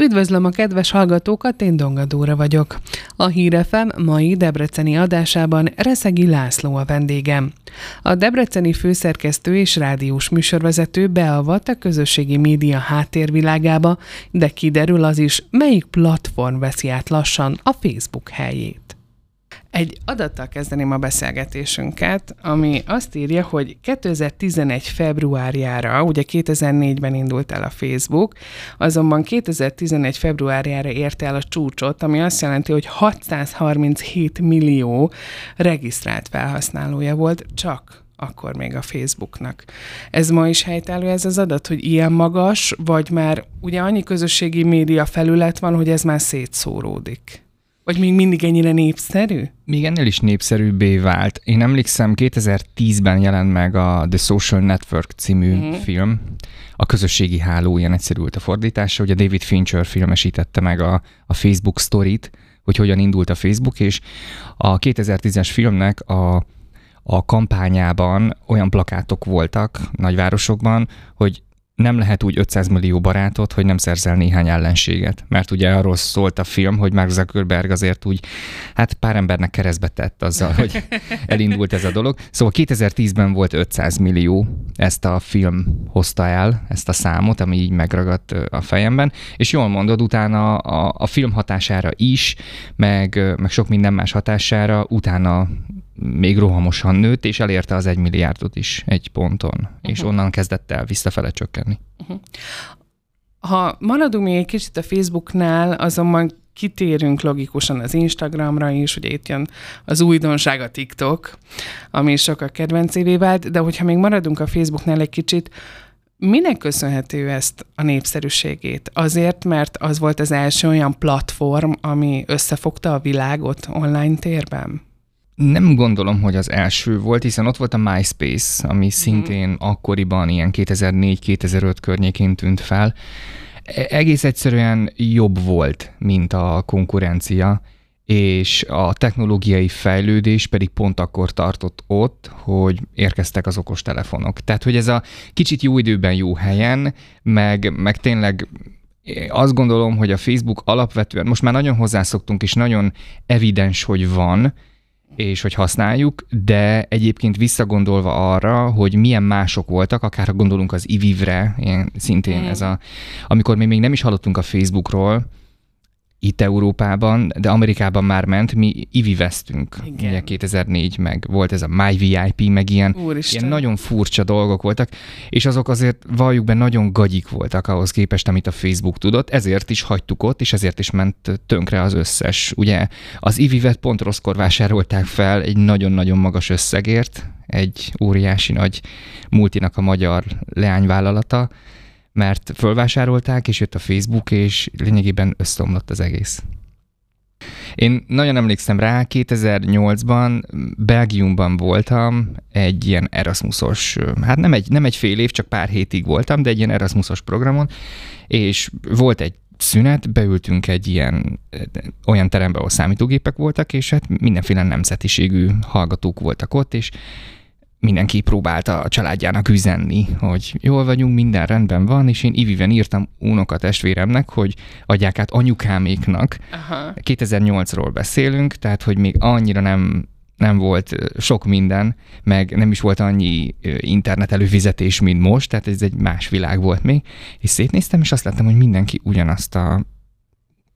Üdvözlöm a kedves hallgatókat, én Dongadóra vagyok. A Hírefem mai debreceni adásában Reszegi László a vendégem. A debreceni főszerkesztő és rádiós műsorvezető beavat a közösségi média háttérvilágába, de kiderül az is, melyik platform veszi át lassan a Facebook helyét. Egy adattal kezdeném a beszélgetésünket, ami azt írja, hogy 2011. februárjára, ugye 2004-ben indult el a Facebook, azonban 2011. februárjára érte el a csúcsot, ami azt jelenti, hogy 637 millió regisztrált felhasználója volt csak akkor még a Facebooknak. Ez ma is helytálló ez az adat, hogy ilyen magas, vagy már ugye annyi közösségi média felület van, hogy ez már szétszóródik? Vagy még mindig ennyire népszerű? Még ennél is népszerűbbé vált. Én emlékszem, 2010-ben jelent meg a The Social Network című mm. film. A közösségi háló, ilyen egyszerült a fordítása. Ugye David Fincher filmesítette meg a, a Facebook sztorit, hogy hogyan indult a Facebook, és a 2010-es filmnek a, a kampányában olyan plakátok voltak nagyvárosokban, hogy nem lehet úgy 500 millió barátot, hogy nem szerzel néhány ellenséget. Mert ugye arról szólt a film, hogy Mark Zuckerberg azért úgy, hát pár embernek keresztbe tett azzal, hogy elindult ez a dolog. Szóval 2010-ben volt 500 millió, ezt a film hozta el, ezt a számot, ami így megragadt a fejemben, és jól mondod, utána a, a film hatására is, meg, meg sok minden más hatására, utána még rohamosan nőtt, és elérte az egy milliárdot is egy ponton, uh-huh. és mhm. onnan kezdett el visszafele csökkenni. Uh-huh. Ha maradunk még egy kicsit a Facebooknál, azonban kitérünk logikusan az Instagramra is, ugye itt jön az újdonság a TikTok, ami sok a kedvencévé vált, de hogyha még maradunk a Facebooknál egy kicsit, Minek köszönhető ezt a népszerűségét? Azért, mert az volt az első olyan platform, ami összefogta a világot online térben? Nem gondolom, hogy az első volt, hiszen ott volt a MySpace, ami mhm. szintén mm. akkoriban ilyen 2004-2005 környékén tűnt fel. E, egész egyszerűen jobb volt, mint a konkurencia, és a technológiai fejlődés pedig pont akkor tartott ott, hogy érkeztek az okos telefonok. Tehát, hogy ez a kicsit jó időben, jó helyen, meg, meg tényleg azt gondolom, hogy a Facebook alapvetően, most már nagyon hozzászoktunk, és nagyon evidens, hogy van, és hogy használjuk, de egyébként visszagondolva arra, hogy milyen mások voltak, akár ha gondolunk az ivivre, ilyen szintén mm. ez a, amikor mi még nem is hallottunk a Facebookról, itt Európában, de Amerikában már ment, mi Ivi vesztünk, Igen. ugye 2004, meg volt ez a MyVIP, meg ilyen, ilyen nagyon furcsa dolgok voltak, és azok azért valljuk be nagyon gagyik voltak ahhoz képest, amit a Facebook tudott, ezért is hagytuk ott, és ezért is ment tönkre az összes. Ugye az Ivivet pont rosszkor vásárolták fel egy nagyon-nagyon magas összegért, egy óriási nagy multinak a magyar leányvállalata, mert fölvásárolták, és jött a Facebook, és lényegében összeomlott az egész. Én nagyon emlékszem rá, 2008-ban Belgiumban voltam egy ilyen Erasmusos, hát nem egy, nem egy fél év, csak pár hétig voltam, de egy ilyen Erasmusos programon, és volt egy szünet, beültünk egy ilyen olyan terembe, ahol számítógépek voltak, és hát mindenféle nemzetiségű hallgatók voltak ott, és mindenki próbálta a családjának üzenni, hogy jól vagyunk, minden rendben van, és én Iviven írtam unoka testvéremnek, hogy adják át anyukáméknak. Aha. 2008-ról beszélünk, tehát hogy még annyira nem nem volt sok minden, meg nem is volt annyi internet előfizetés, mint most, tehát ez egy más világ volt még, és szétnéztem, és azt láttam, hogy mindenki ugyanazt a,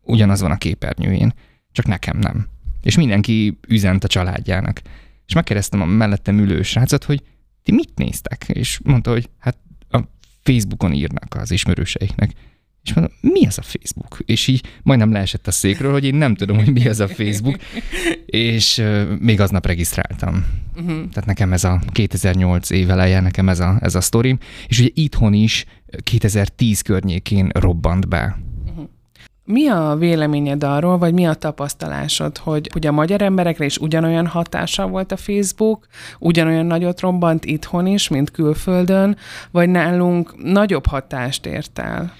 ugyanaz van a képernyőjén, csak nekem nem. És mindenki üzent a családjának. És megkérdeztem a mellettem ülő srácot, hogy ti mit néztek? És mondta, hogy hát a Facebookon írnak az ismerőseiknek. És mondom, mi az a Facebook? És így majdnem leesett a székről, hogy én nem tudom, hogy mi az a Facebook, és uh, még aznap regisztráltam. Uh-huh. Tehát nekem ez a 2008 év eleje, nekem ez a, ez a sztorim, és ugye itthon is 2010 környékén robbant be mi a véleményed arról, vagy mi a tapasztalásod, hogy, hogy a magyar emberekre is ugyanolyan hatása volt a Facebook, ugyanolyan nagyot robbant itthon is, mint külföldön, vagy nálunk nagyobb hatást ért el?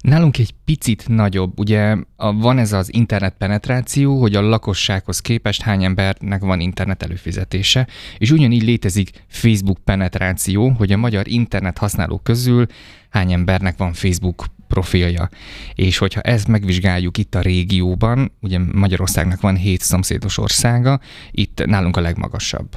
Nálunk egy picit nagyobb, ugye a, van ez az internet penetráció, hogy a lakossághoz képest hány embernek van internet előfizetése, és ugyanígy létezik Facebook penetráció, hogy a magyar internet használók közül hány embernek van Facebook profilja. És hogyha ezt megvizsgáljuk itt a régióban, ugye Magyarországnak van hét szomszédos országa, itt nálunk a legmagasabb.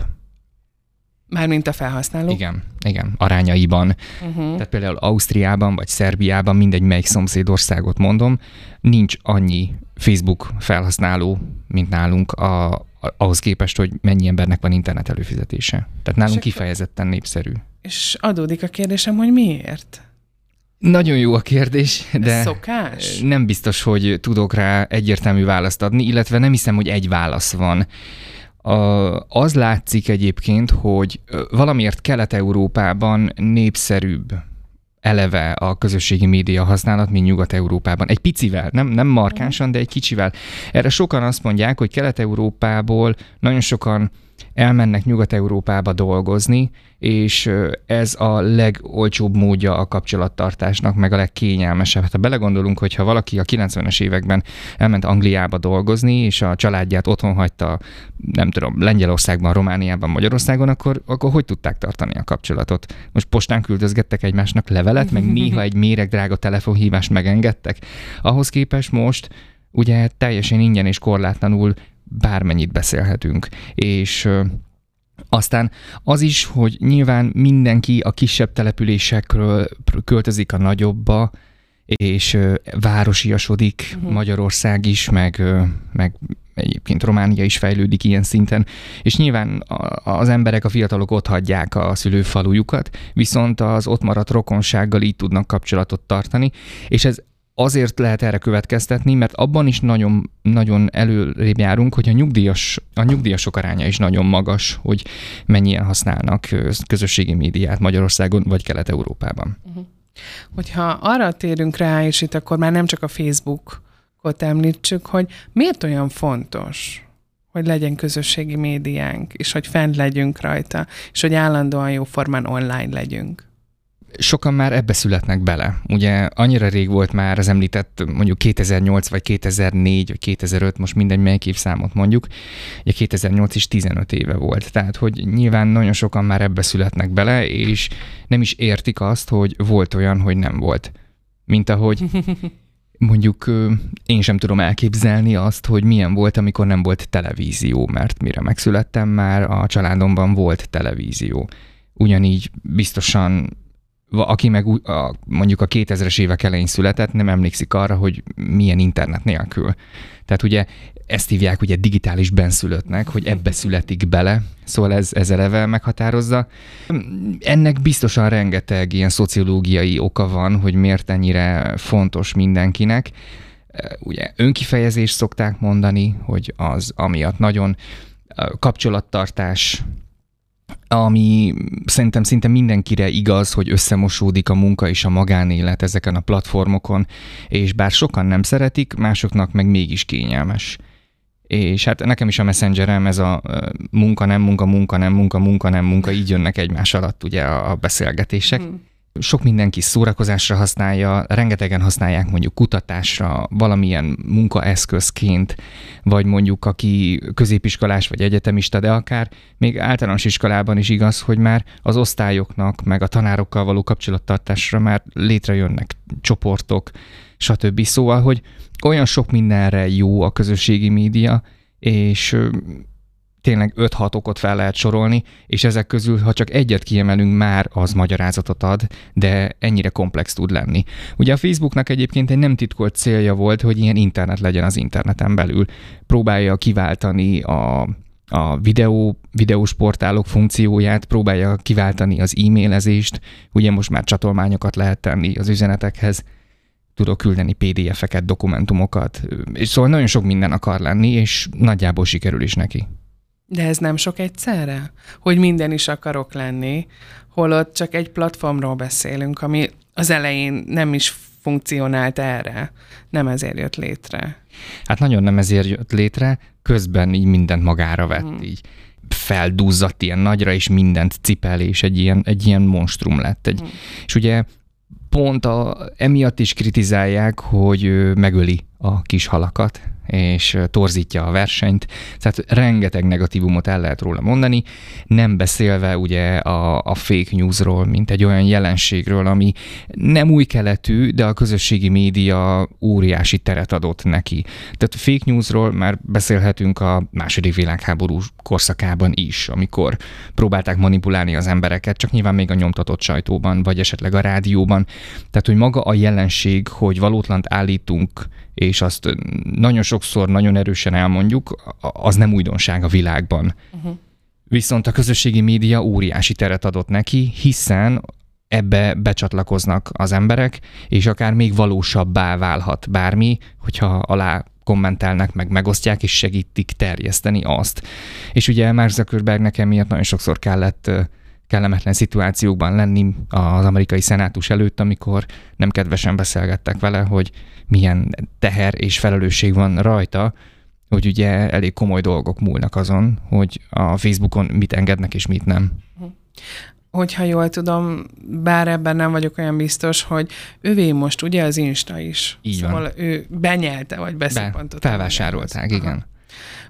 Mármint a felhasználó? Igen, igen, arányaiban. Uh-huh. Tehát például Ausztriában vagy Szerbiában, mindegy melyik szomszédországot mondom, nincs annyi Facebook felhasználó, mint nálunk a, ahhoz képest, hogy mennyi embernek van internet előfizetése. Tehát nálunk kifejezetten népszerű. És adódik a kérdésem, hogy miért? Nagyon jó a kérdés, de Ez szokás? nem biztos, hogy tudok rá egyértelmű választ adni, illetve nem hiszem, hogy egy válasz van. Az látszik egyébként, hogy valamiért Kelet-Európában népszerűbb eleve a közösségi média használat, mint Nyugat-Európában. Egy picivel, nem, nem markánsan, de egy kicsivel. Erre sokan azt mondják, hogy Kelet-Európából nagyon sokan elmennek Nyugat-Európába dolgozni, és ez a legolcsóbb módja a kapcsolattartásnak, meg a legkényelmesebb. Hát ha belegondolunk, hogy ha valaki a 90-es években elment Angliába dolgozni, és a családját otthon hagyta, nem tudom, Lengyelországban, Romániában, Magyarországon, akkor, akkor hogy tudták tartani a kapcsolatot? Most postán küldözgettek egymásnak levelet, meg néha egy méreg drága telefonhívást megengedtek. Ahhoz képest most ugye teljesen ingyen és korlátlanul bármennyit beszélhetünk. És aztán az is, hogy nyilván mindenki a kisebb településekről költözik a nagyobba, és városiasodik uh-huh. Magyarország is, meg, meg egyébként Románia is fejlődik ilyen szinten, és nyilván az emberek, a fiatalok ott hagyják a szülőfalujukat, viszont az ott maradt rokonsággal így tudnak kapcsolatot tartani, és ez azért lehet erre következtetni, mert abban is nagyon, nagyon előrébb járunk, hogy a, nyugdíjas, a nyugdíjasok aránya is nagyon magas, hogy mennyien használnak közösségi médiát Magyarországon vagy Kelet-Európában. Uh-huh. Hogyha arra térünk rá, és itt akkor már nem csak a Facebookot említsük, hogy miért olyan fontos, hogy legyen közösségi médiánk, és hogy fent legyünk rajta, és hogy állandóan jóformán online legyünk sokan már ebbe születnek bele. Ugye annyira rég volt már az említett mondjuk 2008 vagy 2004 vagy 2005, most mindegy melyik évszámot mondjuk, ugye 2008 is 15 éve volt. Tehát, hogy nyilván nagyon sokan már ebbe születnek bele, és nem is értik azt, hogy volt olyan, hogy nem volt. Mint ahogy mondjuk én sem tudom elképzelni azt, hogy milyen volt, amikor nem volt televízió, mert mire megszülettem már a családomban volt televízió. Ugyanígy biztosan aki meg a, mondjuk a 2000-es évek elején született, nem emlékszik arra, hogy milyen internet nélkül. Tehát ugye ezt hívják ugye digitális benszülöttnek, hogy ebbe születik bele, szóval ez, ez eleve meghatározza. Ennek biztosan rengeteg ilyen szociológiai oka van, hogy miért ennyire fontos mindenkinek. Ugye önkifejezést szokták mondani, hogy az amiatt nagyon kapcsolattartás, ami szerintem szinte mindenkire igaz, hogy összemosódik a munka és a magánélet ezeken a platformokon, és bár sokan nem szeretik, másoknak meg mégis kényelmes. És hát nekem is a messengerem ez a munka, nem munka, munka, nem munka, munka, nem munka, így jönnek egymás alatt ugye a beszélgetések. Mm sok mindenki szórakozásra használja, rengetegen használják mondjuk kutatásra, valamilyen munkaeszközként, vagy mondjuk aki középiskolás vagy egyetemista, de akár még általános iskolában is igaz, hogy már az osztályoknak, meg a tanárokkal való kapcsolattartásra már létrejönnek csoportok, stb. Szóval, hogy olyan sok mindenre jó a közösségi média, és tényleg 5-6 okot fel lehet sorolni, és ezek közül, ha csak egyet kiemelünk, már az magyarázatot ad, de ennyire komplex tud lenni. Ugye a Facebooknak egyébként egy nem titkolt célja volt, hogy ilyen internet legyen az interneten belül. Próbálja kiváltani a a videó, videós portálok funkcióját, próbálja kiváltani az e-mailezést, ugye most már csatolmányokat lehet tenni az üzenetekhez, tudok küldeni PDF-eket, dokumentumokat, és szóval nagyon sok minden akar lenni, és nagyjából sikerül is neki. De ez nem sok egyszerre? Hogy minden is akarok lenni, holott csak egy platformról beszélünk, ami az elején nem is funkcionált erre. Nem ezért jött létre. Hát nagyon nem ezért jött létre, közben így mindent magára vett, hmm. így feldúzzadt ilyen nagyra, és mindent cipel, és egy ilyen, egy ilyen monstrum lett. Egy, hmm. És ugye pont a, emiatt is kritizálják, hogy megöli a kis halakat, és torzítja a versenyt. Tehát rengeteg negatívumot el lehet róla mondani, nem beszélve ugye a, a fake newsról, mint egy olyan jelenségről, ami nem új keletű, de a közösségi média óriási teret adott neki. Tehát fake newsról már beszélhetünk a második világháború korszakában is, amikor próbálták manipulálni az embereket, csak nyilván még a nyomtatott sajtóban, vagy esetleg a rádióban. Tehát, hogy maga a jelenség, hogy valótlant állítunk és azt nagyon sokszor nagyon erősen elmondjuk, az nem újdonság a világban. Uh-huh. Viszont a közösségi média óriási teret adott neki, hiszen ebbe becsatlakoznak az emberek, és akár még valósabbá válhat bármi, hogyha alá kommentelnek, meg megosztják, és segítik terjeszteni azt. És ugye Mark Zuckerbergnek emiatt nagyon sokszor kellett kellemetlen szituációkban lenni az amerikai szenátus előtt, amikor nem kedvesen beszélgettek vele, hogy milyen teher és felelősség van rajta, hogy ugye elég komoly dolgok múlnak azon, hogy a Facebookon mit engednek és mit nem. Hogyha jól tudom, bár ebben nem vagyok olyan biztos, hogy ővé most ugye az Insta is. Így szóval van. ő benyelte, vagy beszippantotta. Be, felvásárolták, igen. Aha.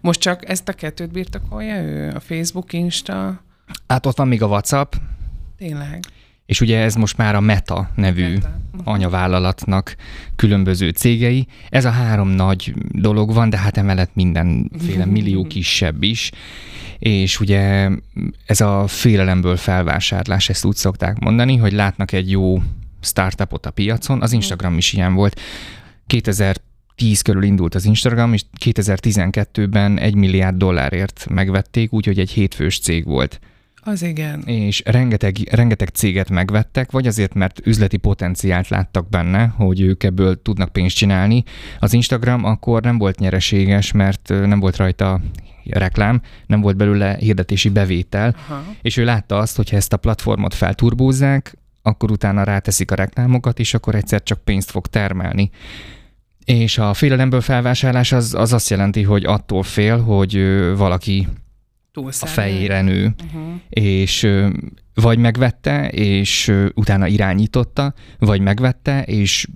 Most csak ezt a kettőt birtokolja ő, a Facebook, Insta? Hát ott van még a WhatsApp. Tényleg. És ugye ez most már a Meta nevű Meta. anyavállalatnak különböző cégei. Ez a három nagy dolog van, de hát emellett mindenféle millió kisebb is. És ugye ez a félelemből felvásárlás, ezt úgy szokták mondani, hogy látnak egy jó startupot a piacon, az Instagram is ilyen volt. 2010 körül indult az Instagram, és 2012-ben egy milliárd dollárért megvették, úgyhogy egy hétfős cég volt. Az igen. És rengeteg, rengeteg céget megvettek, vagy azért, mert üzleti potenciált láttak benne, hogy ők ebből tudnak pénzt csinálni. Az Instagram akkor nem volt nyereséges, mert nem volt rajta reklám, nem volt belőle hirdetési bevétel, Aha. és ő látta azt, hogy ha ezt a platformot felturbózzák, akkor utána ráteszik a reklámokat, és akkor egyszer csak pénzt fog termelni. És a félelemből felvásárlás az, az azt jelenti, hogy attól fél, hogy valaki a fejére nő, uh-huh. és vagy megvette, és utána irányította, vagy megvette, és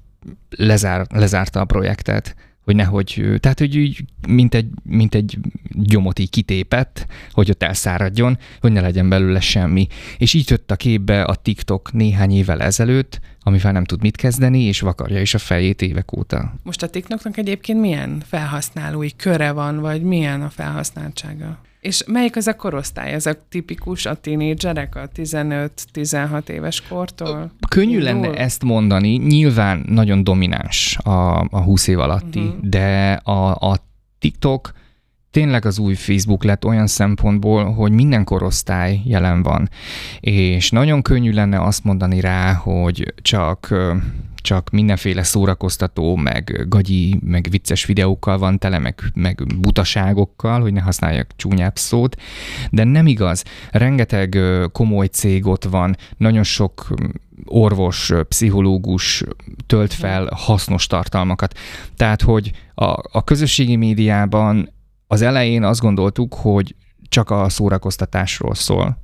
lezár, lezárta a projektet hogy nehogy, tehát hogy úgy, mint egy, mint egy gyomot így kitépett, hogy ott elszáradjon, hogy ne legyen belőle semmi. És így jött a képbe a TikTok néhány évvel ezelőtt, amivel nem tud mit kezdeni, és vakarja is a fejét évek óta. Most a TikToknak egyébként milyen felhasználói köre van, vagy milyen a felhasználtsága? És melyik az a korosztály? Ez a tipikus a tínédzserek a 15-16 éves kortól? Könnyű Indul? lenne ezt mondani, nyilván nagyon domináns a, a 20 év alatti, uh-huh. de a, a TikTok tényleg az új Facebook lett olyan szempontból, hogy minden korosztály jelen van. És nagyon könnyű lenne azt mondani rá, hogy csak csak mindenféle szórakoztató, meg gagyi, meg vicces videókkal van tele, meg, meg butaságokkal, hogy ne használjak csúnyább szót, de nem igaz. Rengeteg komoly cég ott van, nagyon sok orvos, pszichológus tölt fel hasznos tartalmakat. Tehát, hogy a, a közösségi médiában az elején azt gondoltuk, hogy csak a szórakoztatásról szól,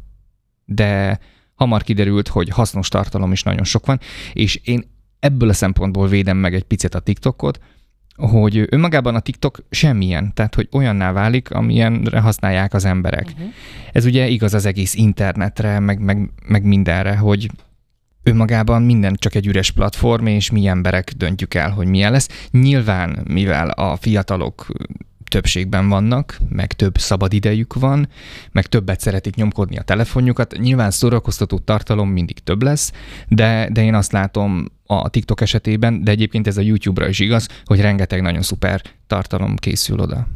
de hamar kiderült, hogy hasznos tartalom is nagyon sok van, és én ebből a szempontból védem meg egy picit a TikTokot, hogy önmagában a TikTok semmilyen, tehát hogy olyanná válik, amilyenre használják az emberek. Uh-huh. Ez ugye igaz az egész internetre, meg, meg, meg mindenre, hogy önmagában minden csak egy üres platform, és mi emberek döntjük el, hogy milyen lesz. Nyilván, mivel a fiatalok többségben vannak, meg több szabad idejük van, meg többet szeretik nyomkodni a telefonjukat. Nyilván szórakoztató tartalom mindig több lesz, de, de én azt látom a TikTok esetében, de egyébként ez a YouTube-ra is igaz, hogy rengeteg nagyon szuper tartalom készül oda.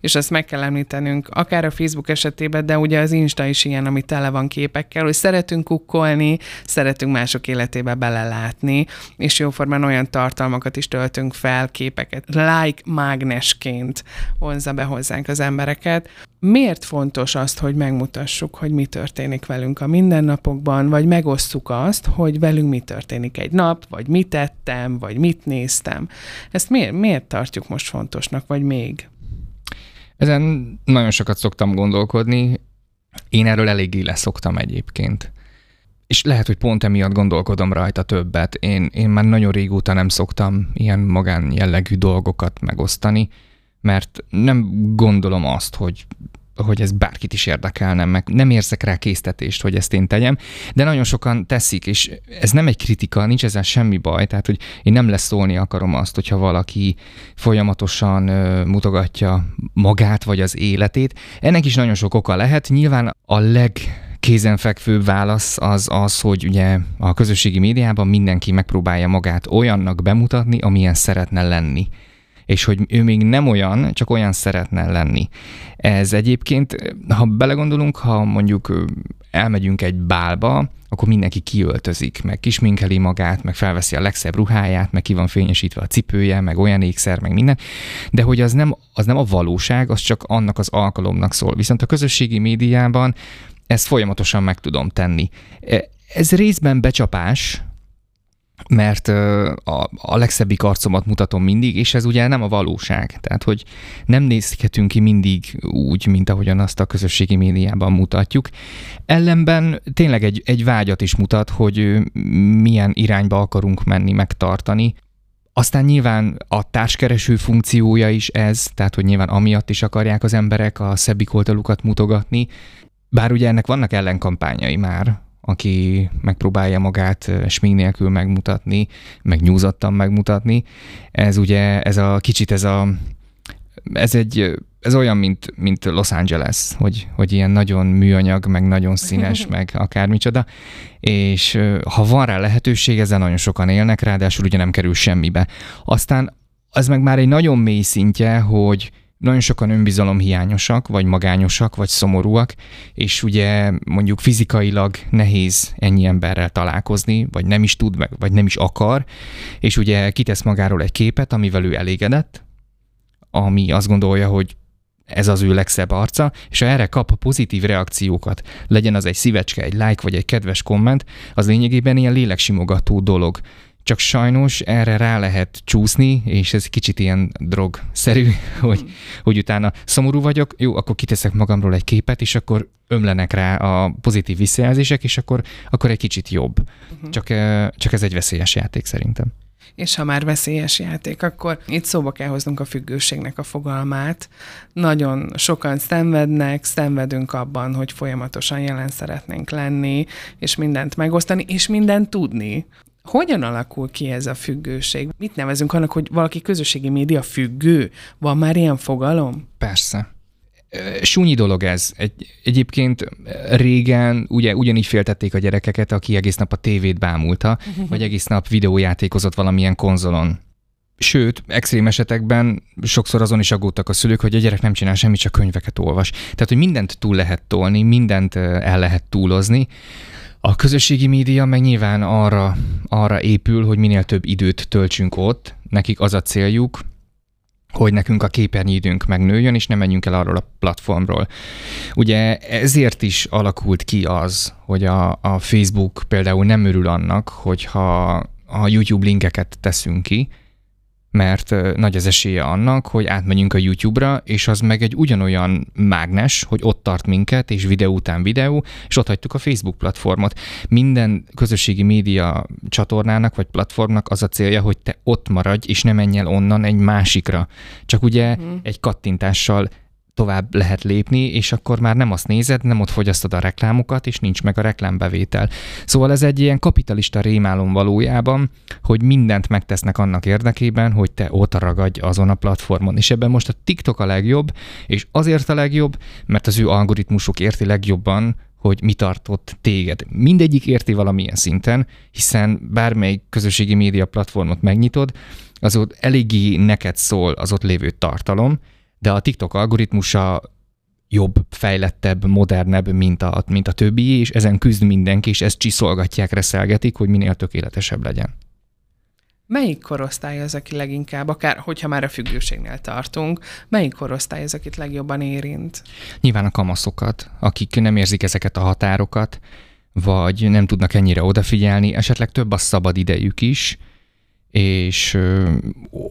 És ezt meg kell említenünk, akár a Facebook esetében, de ugye az Insta is ilyen, ami tele van képekkel, hogy szeretünk kukkolni, szeretünk mások életébe belelátni, és jóformán olyan tartalmakat is töltünk fel, képeket, like mágnesként vonza be hozzánk az embereket. Miért fontos azt, hogy megmutassuk, hogy mi történik velünk a mindennapokban, vagy megosszuk azt, hogy velünk mi történik egy nap, vagy mit tettem, vagy mit néztem. Ezt miért, miért tartjuk most fontosnak, vagy még? Ezen nagyon sokat szoktam gondolkodni. Én erről eléggé leszoktam egyébként. és lehet, hogy pont emiatt gondolkodom rajta többet. Én, én már nagyon régóta nem szoktam ilyen magán jellegű dolgokat megosztani, mert nem gondolom azt, hogy hogy ez bárkit is érdekelne, meg nem érzek rá késztetést, hogy ezt én tegyem, de nagyon sokan teszik, és ez nem egy kritika, nincs ezzel semmi baj, tehát hogy én nem lesz szólni akarom azt, hogyha valaki folyamatosan mutogatja magát vagy az életét. Ennek is nagyon sok oka lehet, nyilván a leg kézenfekvőbb válasz az az, hogy ugye a közösségi médiában mindenki megpróbálja magát olyannak bemutatni, amilyen szeretne lenni és hogy ő még nem olyan, csak olyan szeretne lenni. Ez egyébként, ha belegondolunk, ha mondjuk elmegyünk egy bálba, akkor mindenki kiöltözik, meg kisminkeli magát, meg felveszi a legszebb ruháját, meg ki van fényesítve a cipője, meg olyan ékszer, meg minden, de hogy az nem, az nem a valóság, az csak annak az alkalomnak szól. Viszont a közösségi médiában ezt folyamatosan meg tudom tenni. E, ez részben becsapás, mert a, a legszebbik arcomat mutatom mindig, és ez ugye nem a valóság. Tehát, hogy nem nézhetünk ki mindig úgy, mint ahogyan azt a közösségi médiában mutatjuk. Ellenben tényleg egy, egy vágyat is mutat, hogy milyen irányba akarunk menni, megtartani. Aztán nyilván a társkereső funkciója is ez, tehát hogy nyilván amiatt is akarják az emberek a szebbik oldalukat mutogatni, bár ugye ennek vannak ellenkampányai már, aki megpróbálja magát smink nélkül megmutatni, meg nyúzottan megmutatni. Ez ugye, ez a kicsit ez a, ez egy, ez olyan, mint, mint Los Angeles, hogy, hogy ilyen nagyon műanyag, meg nagyon színes, meg akármicsoda, és ha van rá lehetőség, ezzel nagyon sokan élnek, ráadásul ugye nem kerül semmibe. Aztán az meg már egy nagyon mély szintje, hogy nagyon sokan önbizalomhiányosak, vagy magányosak, vagy szomorúak, és ugye mondjuk fizikailag nehéz ennyi emberrel találkozni, vagy nem is tud meg, vagy nem is akar, és ugye kitesz magáról egy képet, amivel ő elégedett, ami azt gondolja, hogy ez az ő legszebb arca, és ha erre kap pozitív reakciókat, legyen az egy szívecske, egy like vagy egy kedves komment, az lényegében ilyen léleksimogató dolog csak sajnos erre rá lehet csúszni, és ez kicsit ilyen drogszerű, hogy, hogy utána szomorú vagyok, jó, akkor kiteszek magamról egy képet, és akkor ömlenek rá a pozitív visszajelzések, és akkor, akkor egy kicsit jobb. Uh-huh. Csak, csak ez egy veszélyes játék szerintem. És ha már veszélyes játék, akkor itt szóba kell hoznunk a függőségnek a fogalmát. Nagyon sokan szenvednek, szenvedünk abban, hogy folyamatosan jelen szeretnénk lenni, és mindent megosztani, és mindent tudni. Hogyan alakul ki ez a függőség? Mit nevezünk annak, hogy valaki közösségi média függő? Van már ilyen fogalom? Persze. Súnyi dolog ez. Egy, egyébként régen ugye ugyanígy féltették a gyerekeket, aki egész nap a tévét bámulta, vagy egész nap videójátékozott valamilyen konzolon. Sőt, extrém esetekben sokszor azon is aggódtak a szülők, hogy a gyerek nem csinál semmit, csak könyveket olvas. Tehát, hogy mindent túl lehet tolni, mindent el lehet túlozni. A közösségi média meg nyilván arra, arra épül, hogy minél több időt töltsünk ott, nekik az a céljuk, hogy nekünk a képernyő időnk megnőjön, és nem menjünk el arról a platformról. Ugye ezért is alakult ki az, hogy a, a Facebook például nem örül annak, hogyha a YouTube linkeket teszünk ki, mert nagy az esélye annak, hogy átmegyünk a YouTube-ra, és az meg egy ugyanolyan mágnes, hogy ott tart minket, és videó után videó, és ott hagytuk a Facebook platformot. Minden közösségi média csatornának vagy platformnak az a célja, hogy te ott maradj, és ne menj el onnan egy másikra. Csak ugye hmm. egy kattintással tovább lehet lépni, és akkor már nem azt nézed, nem ott fogyasztod a reklámokat, és nincs meg a reklámbevétel. Szóval ez egy ilyen kapitalista rémálom valójában, hogy mindent megtesznek annak érdekében, hogy te ott ragadj azon a platformon. És ebben most a TikTok a legjobb, és azért a legjobb, mert az ő algoritmusuk érti legjobban, hogy mi tartott téged. Mindegyik érti valamilyen szinten, hiszen bármely közösségi média platformot megnyitod, az ott eléggé neked szól az ott lévő tartalom, de a TikTok algoritmusa jobb, fejlettebb, modernebb, mint a, mint a többi, és ezen küzd mindenki, és ezt csiszolgatják, reszelgetik, hogy minél tökéletesebb legyen. Melyik korosztály az, aki leginkább, akár hogyha már a függőségnél tartunk, melyik korosztály az, akit legjobban érint? Nyilván a kamaszokat, akik nem érzik ezeket a határokat, vagy nem tudnak ennyire odafigyelni, esetleg több a szabad idejük is, és ö,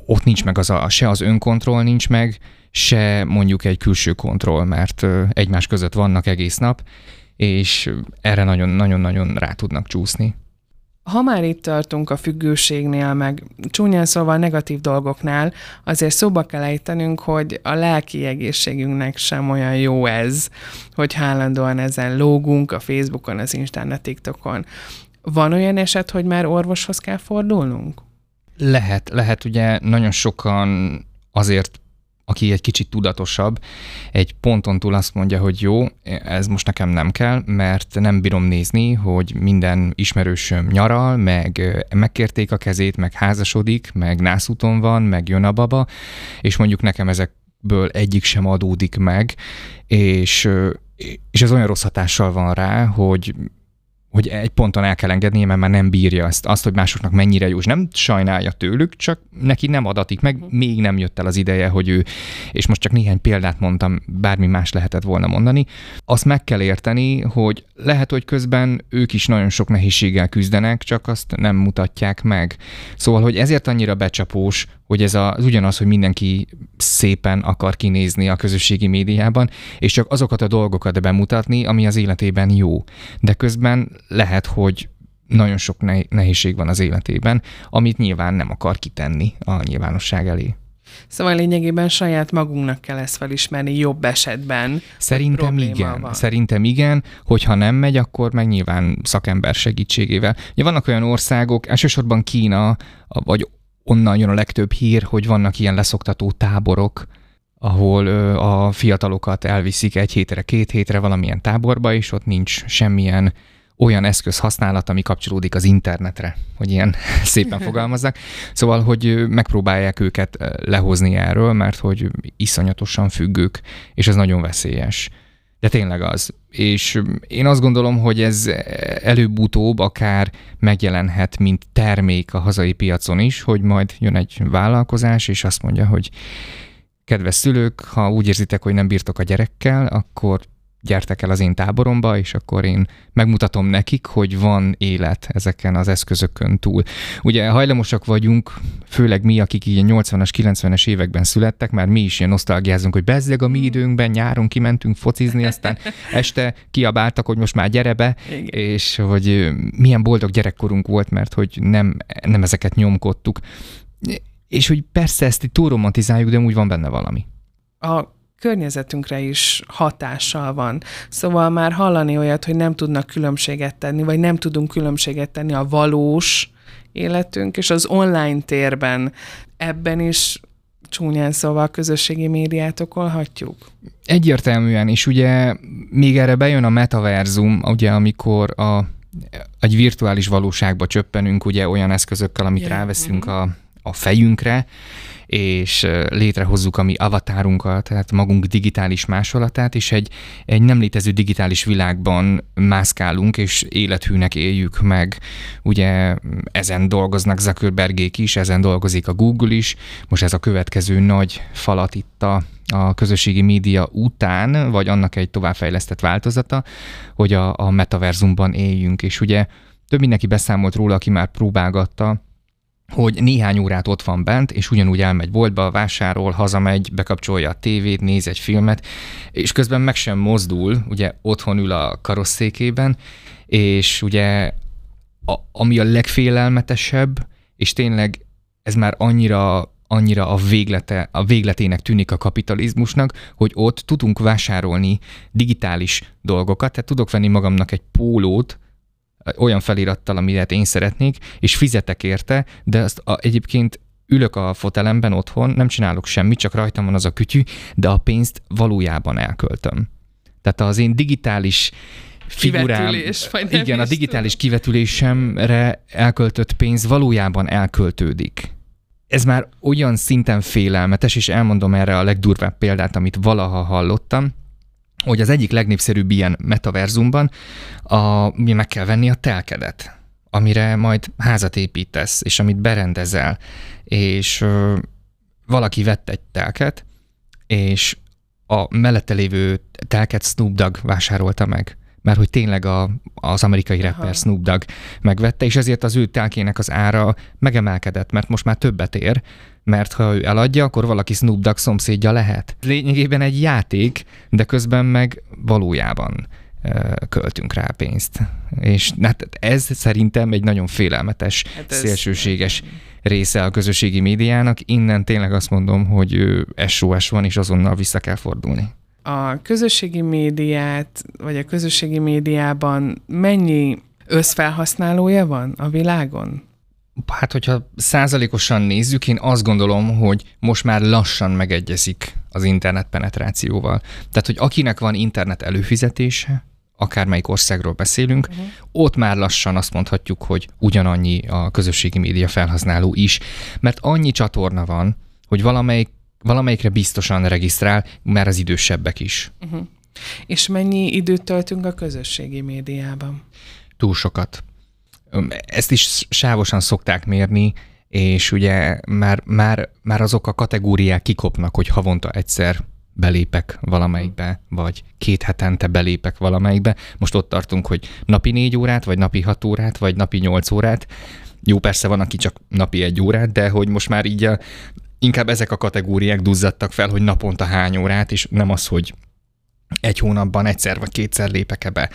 ott nincs meg az a, se az önkontroll nincs meg, se mondjuk egy külső kontroll, mert egymás között vannak egész nap, és erre nagyon-nagyon-nagyon rá tudnak csúszni. Ha már itt tartunk a függőségnél, meg csúnyán szóval negatív dolgoknál, azért szóba kell ejtenünk, hogy a lelki egészségünknek sem olyan jó ez, hogy állandóan ezen lógunk a Facebookon, az Instán, a TikTokon. Van olyan eset, hogy már orvoshoz kell fordulnunk? Lehet, lehet ugye nagyon sokan azért aki egy kicsit tudatosabb, egy ponton túl azt mondja, hogy jó, ez most nekem nem kell, mert nem bírom nézni, hogy minden ismerősöm nyaral, meg megkérték a kezét, meg házasodik, meg nászúton van, meg jön a baba, és mondjuk nekem ezekből egyik sem adódik meg, és, és ez olyan rossz hatással van rá, hogy hogy egy ponton el kell engednie, mert már nem bírja ezt, azt, hogy másoknak mennyire jó, és nem sajnálja tőlük, csak neki nem adatik meg, mhm. még nem jött el az ideje, hogy ő, és most csak néhány példát mondtam, bármi más lehetett volna mondani, azt meg kell érteni, hogy lehet, hogy közben ők is nagyon sok nehézséggel küzdenek, csak azt nem mutatják meg. Szóval, hogy ezért annyira becsapós, hogy ez az ugyanaz, hogy mindenki szépen akar kinézni a közösségi médiában, és csak azokat a dolgokat bemutatni, ami az életében jó. De közben lehet, hogy nagyon sok nehézség van az életében, amit nyilván nem akar kitenni a nyilvánosság elé. Szóval lényegében saját magunknak kell ezt felismerni jobb esetben. Szerintem igen. Van. Szerintem igen, hogyha nem megy, akkor meg nyilván szakember segítségével. Ugye vannak olyan országok, elsősorban Kína, vagy onnan jön a legtöbb hír, hogy vannak ilyen leszoktató táborok, ahol a fiatalokat elviszik egy hétre, két hétre valamilyen táborba, és ott nincs semmilyen olyan eszköz használat, ami kapcsolódik az internetre, hogy ilyen szépen fogalmazzak. Szóval, hogy megpróbálják őket lehozni erről, mert hogy iszonyatosan függők, és ez nagyon veszélyes. De tényleg az. És én azt gondolom, hogy ez előbb-utóbb akár megjelenhet, mint termék a hazai piacon is, hogy majd jön egy vállalkozás, és azt mondja, hogy kedves szülők, ha úgy érzitek, hogy nem bírtok a gyerekkel, akkor gyertek el az én táboromba, és akkor én megmutatom nekik, hogy van élet ezeken az eszközökön túl. Ugye hajlamosak vagyunk, főleg mi, akik így 80-as, 90-es években születtek, már mi is ilyen nosztalgiázunk, hogy bezzeg a mi időnkben, nyáron kimentünk focizni, aztán este kiabáltak, hogy most már gyere be, Igen. és hogy milyen boldog gyerekkorunk volt, mert hogy nem, nem ezeket nyomkodtuk. És hogy persze ezt itt túl romantizáljuk, de úgy van benne valami. A környezetünkre is hatással van. Szóval már hallani olyat, hogy nem tudnak különbséget tenni, vagy nem tudunk különbséget tenni a valós életünk és az online térben. Ebben is csúnyán szóval a közösségi médiát okolhatjuk? Egyértelműen, és ugye még erre bejön a metaverzum, ugye amikor a, egy virtuális valóságba csöppenünk ugye olyan eszközökkel, amit yeah. ráveszünk mm-hmm. a, a fejünkre, és létrehozzuk a mi avatárunkat, tehát magunk digitális másolatát, és egy, egy nem létező digitális világban mászkálunk, és élethűnek éljük meg. Ugye ezen dolgoznak Zuckerbergék is, ezen dolgozik a Google is, most ez a következő nagy falat itt a, a közösségi média után, vagy annak egy továbbfejlesztett változata, hogy a, a metaverzumban éljünk, és ugye több mindenki beszámolt róla, aki már próbálgatta, hogy néhány órát ott van bent, és ugyanúgy elmegy boltba, vásárol, hazamegy, bekapcsolja a tévét, néz egy filmet, és közben meg sem mozdul, ugye otthon ül a karosszékében, és ugye a, ami a legfélelmetesebb, és tényleg ez már annyira annyira a, véglete, a végletének tűnik a kapitalizmusnak, hogy ott tudunk vásárolni digitális dolgokat, tehát tudok venni magamnak egy pólót, olyan felirattal, amilyet én szeretnék, és fizetek érte, de azt a, egyébként ülök a fotelemben otthon, nem csinálok semmit, csak rajtam van az a kütyű, de a pénzt valójában elköltöm. Tehát az én digitális figurám, igen, a digitális tudom. kivetülésemre elköltött pénz valójában elköltődik. Ez már olyan szinten félelmetes, és elmondom erre a legdurvább példát, amit valaha hallottam, hogy az egyik legnépszerűbb ilyen metaverzumban a, mi meg kell venni a telkedet, amire majd házat építesz, és amit berendezel, és ö, valaki vett egy telket, és a mellette lévő telket Snoop Dogg vásárolta meg mert hogy tényleg a, az amerikai rapper Aha. Snoop Dogg megvette, és ezért az ő telkének az ára megemelkedett, mert most már többet ér, mert ha ő eladja, akkor valaki Snoop Dogg szomszédja lehet. Lényegében egy játék, de közben meg valójában költünk rá pénzt. És hát ez szerintem egy nagyon félelmetes, hát ez szélsőséges része a közösségi médiának. Innen tényleg azt mondom, hogy SOS van, és azonnal vissza kell fordulni. A közösségi médiát, vagy a közösségi médiában mennyi összfelhasználója van a világon? Hát, hogyha százalékosan nézzük, én azt gondolom, hogy most már lassan megegyezik az internet penetrációval. Tehát, hogy akinek van internet előfizetése, akármelyik országról beszélünk, uh-huh. ott már lassan azt mondhatjuk, hogy ugyanannyi a közösségi média felhasználó is, mert annyi csatorna van, hogy valamelyik, valamelyikre biztosan regisztrál, már az idősebbek is. Uh-huh. És mennyi időt töltünk a közösségi médiában? Túl sokat. Ezt is sávosan szokták mérni, és ugye már, már, már azok a kategóriák kikopnak, hogy havonta egyszer belépek valamelyikbe, vagy két hetente belépek valamelyikbe. Most ott tartunk, hogy napi négy órát, vagy napi hat órát, vagy napi nyolc órát. Jó, persze van, aki csak napi egy órát, de hogy most már így a, inkább ezek a kategóriák duzzadtak fel, hogy naponta hány órát, és nem az, hogy egy hónapban egyszer vagy kétszer lépek ebbe.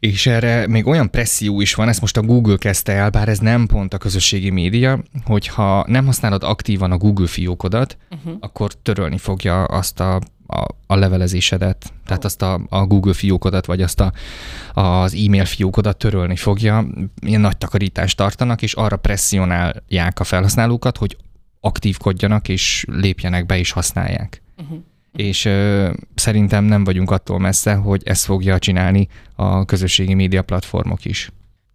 És erre még olyan presszió is van, ezt most a Google kezdte el, bár ez nem pont a közösségi média, hogyha nem használod aktívan a Google fiókodat, uh-huh. akkor törölni fogja azt a, a, a levelezésedet, tehát azt a, a Google fiókodat, vagy azt a, az e-mail fiókodat törölni fogja. Ilyen nagy takarítást tartanak, és arra presszionálják a felhasználókat, hogy aktívkodjanak, és lépjenek be, és használják. És ö, szerintem nem vagyunk attól messze, hogy ezt fogja csinálni a közösségi média platformok is.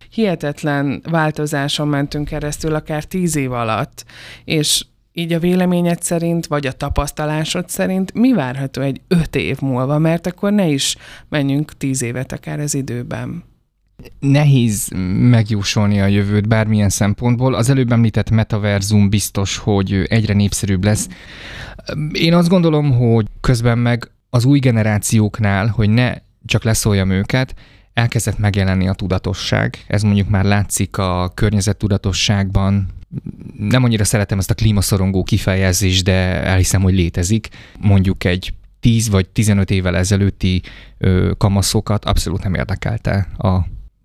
Hihetetlen változáson mentünk keresztül akár tíz év alatt, és így a véleményed szerint, vagy a tapasztalásod szerint mi várható egy öt év múlva, mert akkor ne is menjünk tíz évet akár az időben. Nehéz megjósolni a jövőt bármilyen szempontból. Az előbb említett metaverzum biztos, hogy egyre népszerűbb lesz. Én azt gondolom, hogy közben meg az új generációknál, hogy ne csak leszóljam őket, elkezdett megjelenni a tudatosság. Ez mondjuk már látszik a környezettudatosságban. Nem annyira szeretem ezt a klímaszorongó kifejezést, de elhiszem, hogy létezik. Mondjuk egy 10 vagy 15 évvel ezelőtti ö, kamaszokat abszolút nem érdekelte a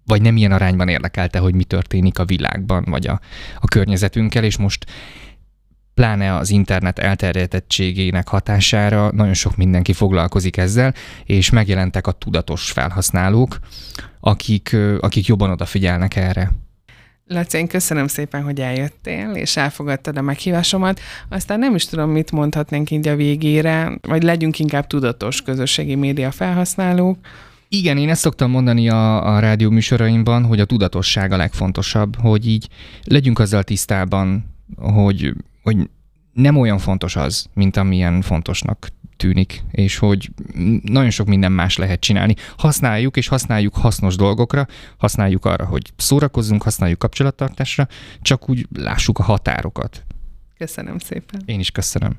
vagy nem ilyen arányban érdekelte, hogy mi történik a világban, vagy a, a környezetünkkel, és most pláne az internet elterjedtettségének hatására nagyon sok mindenki foglalkozik ezzel, és megjelentek a tudatos felhasználók, akik, akik jobban odafigyelnek erre. Laci, én köszönöm szépen, hogy eljöttél, és elfogadtad a meghívásomat. Aztán nem is tudom, mit mondhatnénk így a végére, vagy legyünk inkább tudatos közösségi média felhasználók. Igen, én ezt szoktam mondani a, a rádió műsoraimban, hogy a tudatosság a legfontosabb, hogy így legyünk azzal tisztában, hogy, hogy nem olyan fontos az, mint amilyen fontosnak tűnik, és hogy nagyon sok minden más lehet csinálni. Használjuk, és használjuk hasznos dolgokra, használjuk arra, hogy szórakozzunk, használjuk kapcsolattartásra, csak úgy lássuk a határokat. Köszönöm szépen. Én is köszönöm.